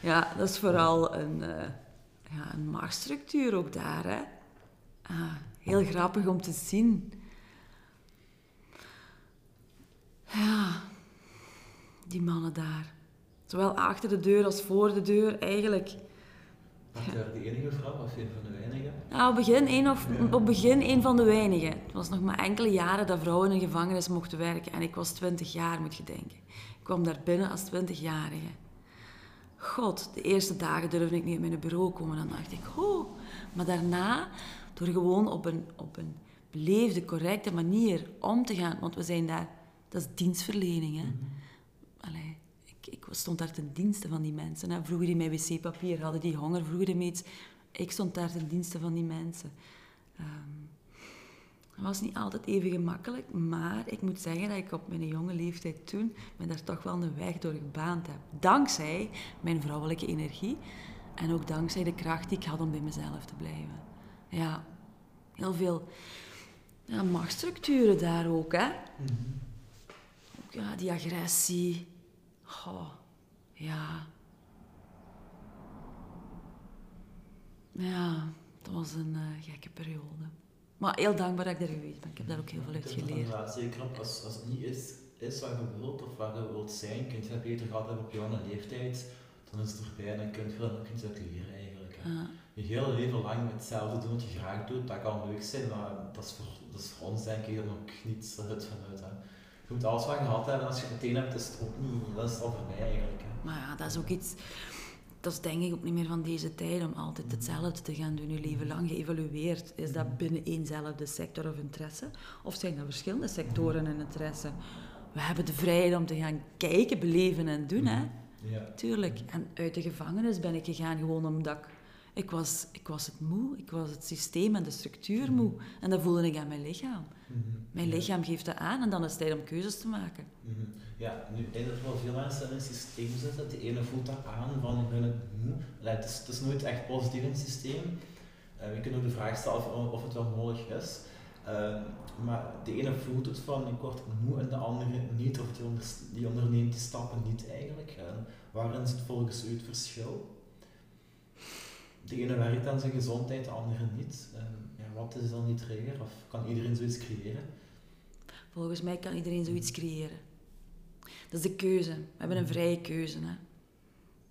ja, dat is vooral een, eh, ja, een maagstructuur ook daar. Hè. Ah, heel grappig om te zien. Ja, die mannen daar. Zowel achter de deur als voor de deur, eigenlijk. Was je de enige vrouw of een van de weinigen? Nou, op begin een, of, op begin een van de weinigen. Het was nog maar enkele jaren dat vrouwen in een gevangenis mochten werken. En ik was twintig jaar, moet je denken. Ik kwam daar binnen als twintigjarige. god, de eerste dagen durfde ik niet op mijn bureau komen. Dan dacht ik, oh. Maar daarna, door gewoon op een, op een beleefde, correcte manier om te gaan, want we zijn daar, dat is dienstverlening. Hè? Allee, ik, stond daar ten dienste van die mensen. Hè? Vroegen die mij wc-papier, hadden die honger, vroegen die mij iets. Ik stond daar ten dienste van die mensen. Um, het was niet altijd even gemakkelijk, maar ik moet zeggen dat ik op mijn jonge leeftijd toen me daar toch wel een weg door gebaand heb. Dankzij mijn vrouwelijke energie en ook dankzij de kracht die ik had om bij mezelf te blijven. Ja, heel veel ja, machtsstructuren daar ook, hè. Ook, ja, die agressie. Oh, ja. Ja, dat was een uh, gekke periode. Maar heel dankbaar dat ik daar geweest ben. Ik heb daar ook heel veel uit geleerd. Ja, zeker als, als het niet is, is wat je wilt of wat je wilt zijn, kun je het beter gehad hebben op jonge leeftijd, dan is het erbij en dan kun je veel kunt uit leren eigenlijk. Je heel leven lang hetzelfde doen wat je graag doet, dat kan leuk zijn, maar dat is voor, dat is voor ons denk ik ook niet het vanuit. Hè. Je moet alles wat je gehad hebben, als je meteen hebt, is het ook niet, dat is al voorbij eigenlijk. Hè. Maar ja, dat is ook iets dat is denk ik ook niet meer van deze tijd om altijd hetzelfde te gaan doen, je leven lang geëvalueerd. Is dat binnen éénzelfde sector of interesse? Of zijn dat verschillende sectoren en interesse? We hebben de vrijheid om te gaan kijken, beleven en doen, hè? Ja. Tuurlijk. En uit de gevangenis ben ik gegaan gewoon omdat ik ik was, ik was het moe, ik was het systeem en de structuur moe. En dat voelde ik aan mijn lichaam. Mhm. Mijn lichaam geeft dat aan en dan is het tijd om keuzes te maken. Mhm. Ja, nu denk dat wel veel mensen in een systeem zitten. De ene voelt dat aan van ik ben het moe. het, is, het is nooit echt positief in het systeem. Uh, je kunt ook de vraag stellen of, het wel nodig is. Uh, maar de ene voelt het van ik word moe en de andere niet, of die, onder, die onderneemt die stappen niet eigenlijk. Uh, waarin het volgens u het verschil? De ene werkt aan zijn gezondheid, de andere niet. ja, wat is dan die trigger? Of kan iedereen zoiets creëren? Volgens mij kan iedereen zoiets creëren. Dat is de keuze. We hebben een vrije keuze. Hè.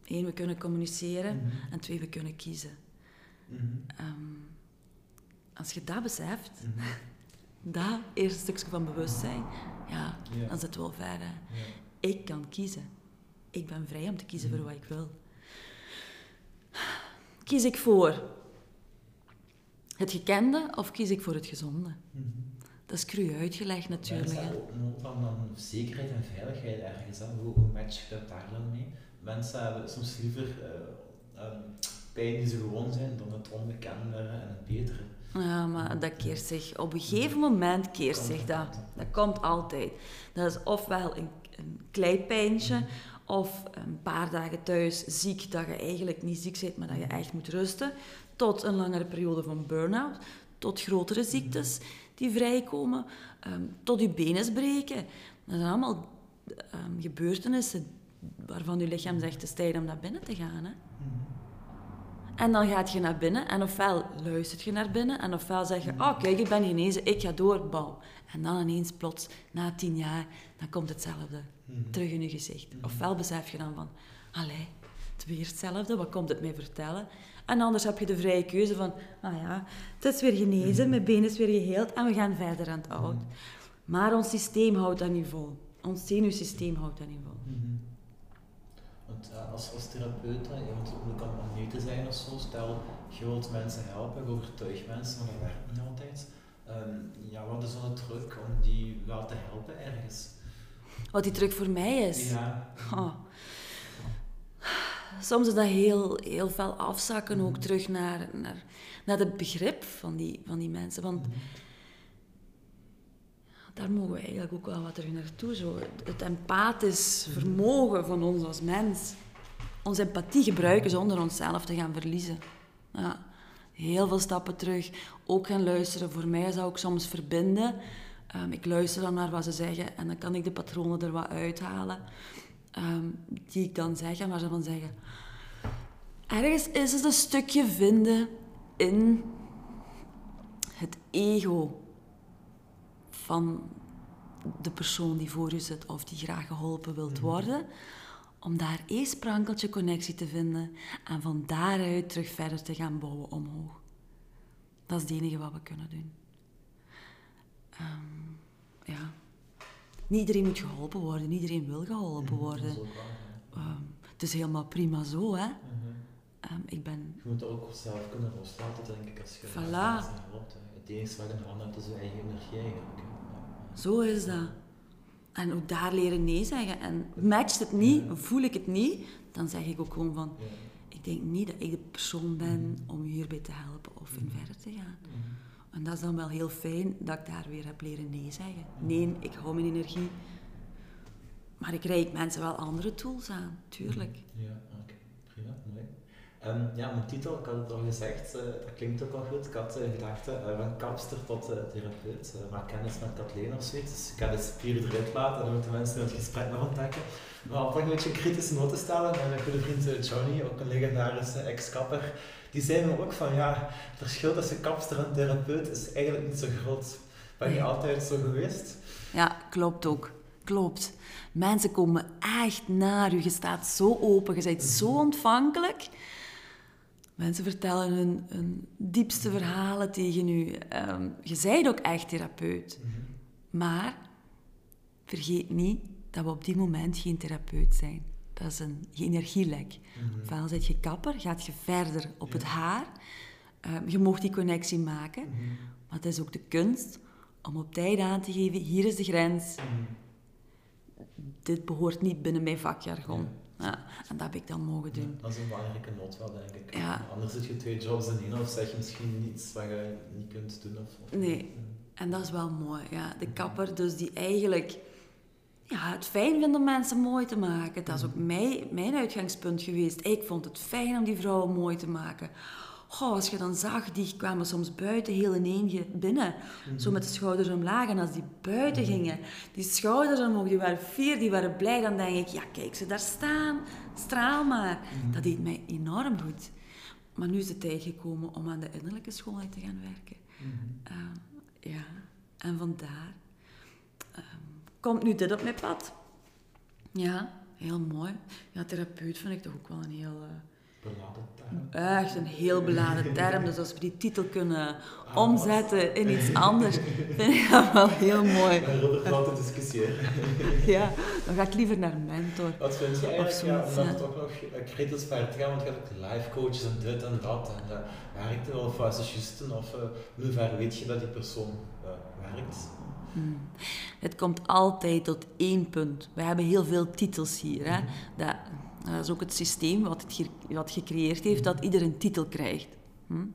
Eén, we kunnen communiceren. Mhm. En twee, we kunnen kiezen. Mhm. Ehm, als je dat beseft, mm dat eerste stukje van bewustzijn, ja, dan zit het wel ver. Ik kan kiezen. Ik ben vrij om te kiezen voor wat ik wil kies ik voor het gekende of kies ik voor het gezonde? Mhm. Dat is cru uitgelegd natuurlijk. Mensen hebben van dan zekerheid en veiligheid ergens. Hè? Hoe, hoe match je dat daar dan mee? Mensen hebben soms liever uh, pijn die ze gewoon zijn dan het onbekende en het betere. Ja, maar dat keert zich. Op een gegeven moment keert zich dat. Dat komt altijd. Dat is ofwel een, een kleipijntje, mhm of een paar dagen thuis ziek, dat je eigenlijk niet ziek bent, maar dat je echt moet rusten, tot een langere periode van burn-out, tot grotere ziektes die vrijkomen, ehm, tot je benen breken. Dat zijn allemaal um, gebeurtenissen waarvan je lichaam zegt, het is tijd om naar binnen te gaan. Hè? En dan gaat je naar binnen en ofwel luistert je naar binnen en ofwel zeg je, oh kijk, ik ben genezen, ik ga door, bouw. En dan ineens plots, na tien jaar, dan komt hetzelfde mhm. terug in je gezicht. Ofwel besef je dan van, allee, het weer hetzelfde, wat komt het mij vertellen? En anders heb je de vrije keuze van, ah ja, het is weer genezen, mhm. mijn been is weer geheeld en we gaan verder aan het oud. Mhm. Maar ons systeem houdt dat niet vol. Ons zenuwsysteem houdt dat niet vol. Want uh, als, als therapeut, je moet ook om nee te zijn of zo. Stel, je wilt mensen helpen, je overtuigt mensen, maar dat werkt niet altijd. Um, ja, wat is dan de druk om die wel te helpen ergens? Wat die druk voor mij is? Ja. Oh. Soms is dat heel, heel veel afzakken ook mhm. terug naar, naar, naar het begrip van die, van die mensen. Want mm daar mogen we eigenlijk ook wel wat terug naartoe. Zo. Het empathisch mhm. vermogen van ons als mens. Onze empathie gebruiken zonder onszelf te gaan verliezen. Ja heel veel stappen terug. Ook gaan luisteren. Voor mij zou ik soms verbinden. Um, ik luister dan naar wat ze zeggen en dan kan ik de patronen er wat uithalen. Um, die ik dan zeg en waar ze van zeggen. Ergens is het een stukje vinden in het ego van de persoon die voor je zit of die graag geholpen wilt mhm. worden. Om daar één sprankeltje connectie te vinden en van daaruit terug verder te gaan bouwen omhoog. Dat is het enige wat we kunnen doen. Um, ja. Niet iedereen moet geholpen worden, niet iedereen wil geholpen worden. Um, het is helemaal prima zo, hè. Ehm, ik ben... Je moet dat ook zelf kunnen loslaten, denk ik, als je Voilà. helpt. hè. Het enige wat je in handen hebt is je eigen energie eigenlijk. Ja. Zo is dat. En ook daar leren nee zeggen. En matcht het niet, Ja. voel ik het niet, dan zeg ik ook gewoon van... Ja. Ik denk niet dat ik de persoon ben om je hierbij te helpen of in Mhm. verder te gaan. En dat is dan wel heel fijn dat ik daar weer heb leren nee zeggen. Nee, ik hou mijn energie. Maar ik reik mensen wel andere tools aan, tuurlijk. Ja. Ehm, ja, mijn titel, ik had het al gezegd, eh, dat klinkt ook al goed. Ik had uh, gedacht, eh, van kapster tot therapeut. maak kennis met Kathleen of zoiets. Dus ik ga de spieren eruit laten en dan moeten mensen in het gesprek nog ontdekken. Maar om toch een beetje een kritische noot te stellen, mijn goede vriend Johnny, ook een legendarische ex-kapper, die zei me ook van, ja, het verschil tussen kapster en therapeut is eigenlijk niet zo groot. Ben je Nee. altijd zo geweest? Ja, klopt ook. Klopt. Mensen komen echt naar u. Je staat zo open, je bent zo ontvankelijk. Mensen vertellen hun, hun diepste verhalen tegen u. Ehm, je bent ook echt therapeut. Maar vergeet niet dat we op die moment geen therapeut zijn. Dat is een energielek. Ofwel zit je kapper, gaat je verder op het haar. Ehm, je mag die connectie maken. Maar het is ook de kunst om op tijd aan te geven, hier is de grens. Dit behoort niet binnen mijn vakjargon. Ja, en dat heb ik dan mogen doen. Dat is een belangrijke noot wel, denk ik. Ja. Anders zit je twee jobs in één of zeg je misschien iets wat je niet kunt doen. Of, of- Nee. En dat is wel mooi, ja. De kapper dus die eigenlijk ja, het fijn vindt om mensen mooi te maken. Dat is ook mijn, mijn uitgangspunt geweest. Ik vond het fijn om die vrouwen mooi te maken. Als je dan zag, die kwamen soms buiten heel ineen binnen. Zo met de schouders omlaag. En als die buiten gingen, die schouders omhoog, die waren fier, die waren blij. Dan denk ik, ja kijk ze daar staan, straal maar. Dat deed mij enorm goed. Maar nu is de tijd gekomen om aan de innerlijke schoonheid te gaan werken. Ehm, ja, en vandaar ehm, komt nu dit op mijn pad. Ja, heel mooi. Ja, therapeut vind ik toch ook wel een heel... eh. Echt een heel beladen term. Dus als we die titel kunnen omzetten in iets anders, vind ik dat wel heel mooi. Kan altijd discussiëren. Ja, dan ga ik liever naar mentor. Wat vind je eigenlijk, ja, om dan toch nog eh, kritisch te gaan, want je hebt ook life coaches en dit en dat. En uh, werkt er wel of was het juist of uh, in hoeverre weet je dat die persoon uh, werkt? Hmm. Het komt altijd tot één punt. We hebben heel veel titels hier. Hè? Dat, dat is ook het systeem wat het ge wat gecreëerd heeft, dat ieder een titel krijgt. Hm?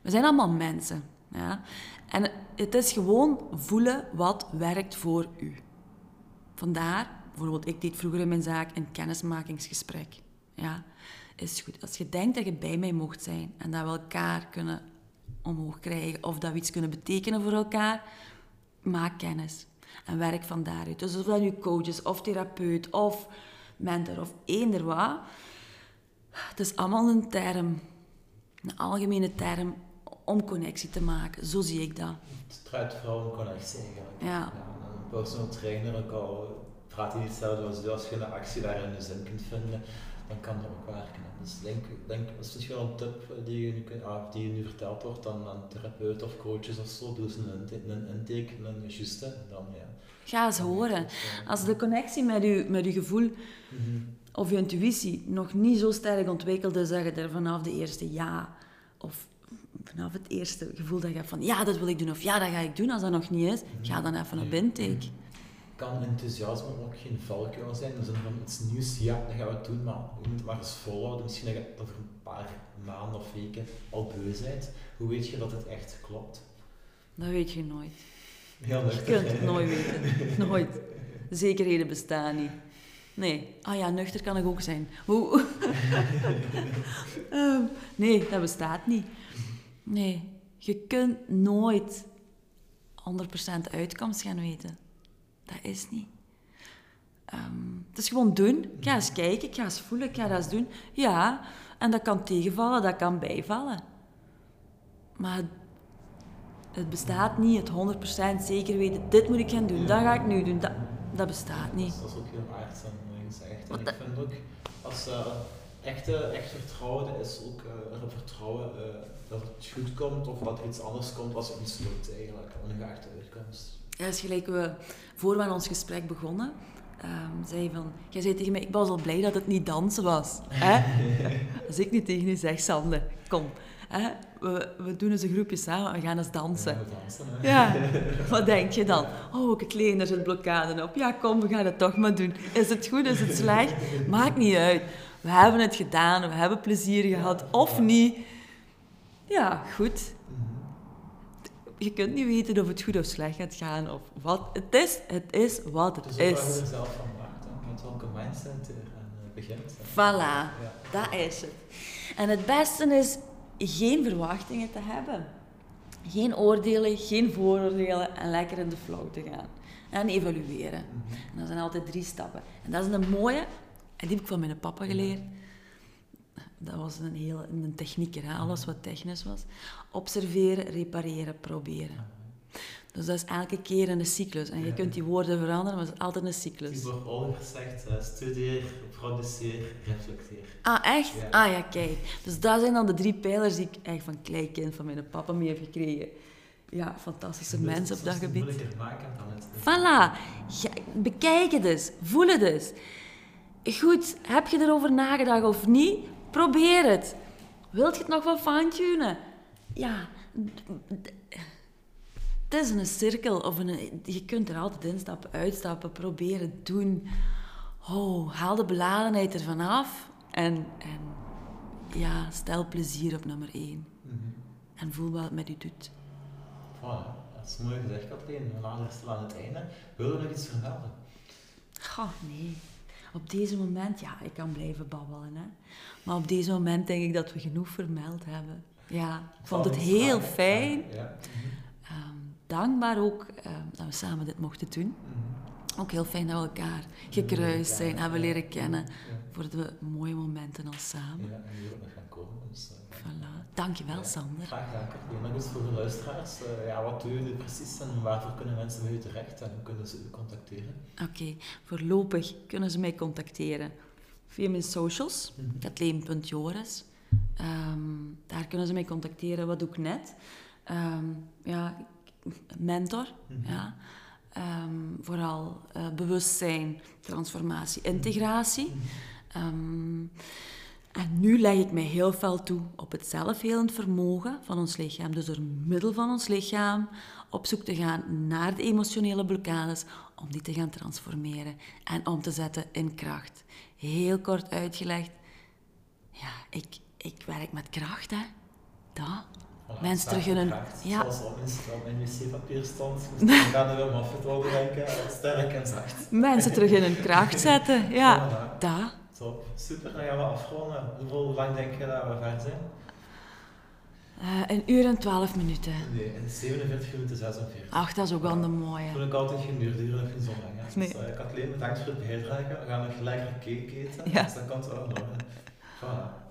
We zijn allemaal mensen. Ja? En het is gewoon voelen wat werkt voor u. Vandaar, bijvoorbeeld, ik deed vroeger in mijn zaak een kennismakingsgesprek. Ja, is goed. Als je denkt dat je bij mij mocht zijn en dat we elkaar kunnen omhoog krijgen of dat we iets kunnen betekenen voor elkaar, maak kennis en werk van daaruit. Dus of dat nu coach is, of therapeut, of mentor, of eender wat. Het is allemaal een term, een algemene term om connectie te maken. Zo zie ik dat. Het draait vooral om connectie eigenlijk. Ja. ja een personal trainer, ook al praat hij niet hetzelfde als als je een actie daarin je zin kunt vinden, dan kan dat ook werken. Dus denk, denk, dat is misschien wel een tip die je nu, ah, die je nu verteld wordt aan, aan therapeuten of coaches of zo. Doe eens een, intake, een intake, een juiste, dan ja. Ga eens horen. Als de connectie met je, met je gevoel of je intuïtie nog niet zo sterk ontwikkeld is dat je er vanaf de eerste ja of vanaf het eerste gevoel dat je hebt van ja, dat wil ik doen of ja, dat ga ik doen, als dat nog niet is, ga dan even op intake. Kan enthousiasme ook geen valkuil zijn? Dus van iets nieuws, ja, dat gaan we doen, maar je moet het maar eens volhouden. Misschien dat je over een paar maanden of weken al beu bent. Hoe weet je dat het echt klopt? Dat weet je nooit. Heel je kunt het nooit weten. Nooit. Zekerheden bestaan niet. Nee. Ah ja, nuchter kan ik ook zijn. Hoe? um, nee, dat bestaat niet. Nee. Je kunt nooit 100% uitkomst gaan weten. Dat is niet. Um, het is gewoon doen. Ik ga eens kijken, ik ga eens voelen, ik ga dat eens doen. Ja, en dat kan tegenvallen, dat kan bijvallen. Maar het, bestaat niet, het 100% zeker weten, dit moet ik gaan doen, dat ga ik nu doen. Dat, dat bestaat niet. Dat is ook heel aardig en gezegd. En ik vind ook, als uh, echte, echt vertrouwen is ook uh, vertrouwen uh, dat het goed komt of dat er iets anders komt als het mislukt eigenlijk, ongeacht de uitkomst. Ja, is gelijk we voor we aan ons gesprek begonnen, ehm, zei van... Jij zei tegen mij, ik was al blij dat het niet dansen was. Hè? Als ik niet tegen u zeg, Sander, kom. Hè? We, we doen eens een groepje samen, we gaan eens dansen. Ja, dansen, hè. Ja, wat denk je dan? Oh, ik leen, er zit blokkade op. Ja, kom, we gaan het toch maar doen. Is het goed, is het slecht? Maakt niet uit. We hebben het gedaan, we hebben plezier gehad, of niet. Ja, goed. Je kunt niet weten of het goed of slecht gaat gaan, of wat. Het is, het is wat Het het is waar is. je er zelf van maakt, met welke mindset je eraan eh, begint. hè. Voilà, Ja. dat is het. En het beste is geen verwachtingen te hebben. Geen oordelen, geen vooroordelen en lekker in de flow te gaan. En evalueren. En dat zijn altijd drie stappen. En dat is een mooie, en die heb ik van mijn papa geleerd. Dat was een hele een technieker, hè? alles wat technisch was. Observeren, repareren, proberen. Dus dat is elke keer een cyclus. En je Ja. kunt die woorden veranderen, maar het is altijd een cyclus. Tibor Oliver zegt, eh, studeer, produceer, reflecteer. Ah, echt? Ja. Ah ja, kijk. Dus dat zijn dan de drie pijlers die ik echt van klein kind van mijn papa mee heb gekregen. Ja, fantastische moet mensen op dat soms gebied. moeilijker maken dan het. Voilà. Ja, bekijk het eens. Voel het eens. Goed, heb je erover nagedacht of niet? Probeer het. Wilt je het nog wat fine-tunen? Ja. Het is een cirkel. Of een, je kunt er altijd instappen, uitstappen, proberen, doen. Oh, haal de beladenheid ervan af. En, en ja, stel plezier op nummer één. Mhm. En voel wat het met u doet. Voilà, dat is mooi gezegd, Kathleen. We naderen stil aan het einde. Willen we nog iets vermelden? Goh, nee. Op deze moment, ja, ik kan blijven babbelen, hè. Maar op deze moment denk ik dat we genoeg vermeld hebben. Ja, ik vond het heel fijn. Ja. Dankbaar ook ehm, dat we samen dit mochten doen. Mhm. Ook heel fijn dat we elkaar gekruist zijn, hebben leren kennen. Voor de mooie momenten al samen. Ja, en die ook nog gaan komen. Dus, eh, Voilà. Dankjewel, Ja, Sander. Graag gedaan, Kathleen. Nog eens voor de luisteraars. eh, ja, wat doe je precies en waarvoor kunnen mensen bij u terecht en hoe kunnen ze u contacteren? Oké, voorlopig kunnen ze mij contacteren via mijn socials. Ehm, daar kunnen ze mij contacteren. Wat doe ik net? Ehm, ja, mentor. Mhm. Ja. Ehm, vooral eh, bewustzijn, transformatie, integratie. Ehm, en nu leg ik mij heel veel toe op het zelfhelend vermogen van ons lichaam. Dus door middel van ons lichaam op zoek te gaan naar de emotionele blokkades, om die te gaan transformeren en om te zetten in kracht. Heel kort uitgelegd, ja, ik, ik werk met kracht, hè. Dat. Mensen terug in hun- kracht. ja. Zoals op mijn, op mijn wc-papier stond. Moest ik gaan er wel af het denken. eh, Sterk en zacht. Mensen terug in hun kracht zetten, ja. Voilà. Dat. Top. Super, dan gaan we afronden. Hoeveel hoe lang denk je dat we ver zijn? Eh, een uur en twaalf minuten. Nee, in 47 minuten 46. Ach, dat is ook wel een mooie. Vond ik altijd geen uur, die duren nog niet zo lang. Hè. Nee. Dus uh, Kathleen, bedankt voor het bijdragen. We gaan nog lekker cake eten, Ja. dus dat komt wel nog. Voilà.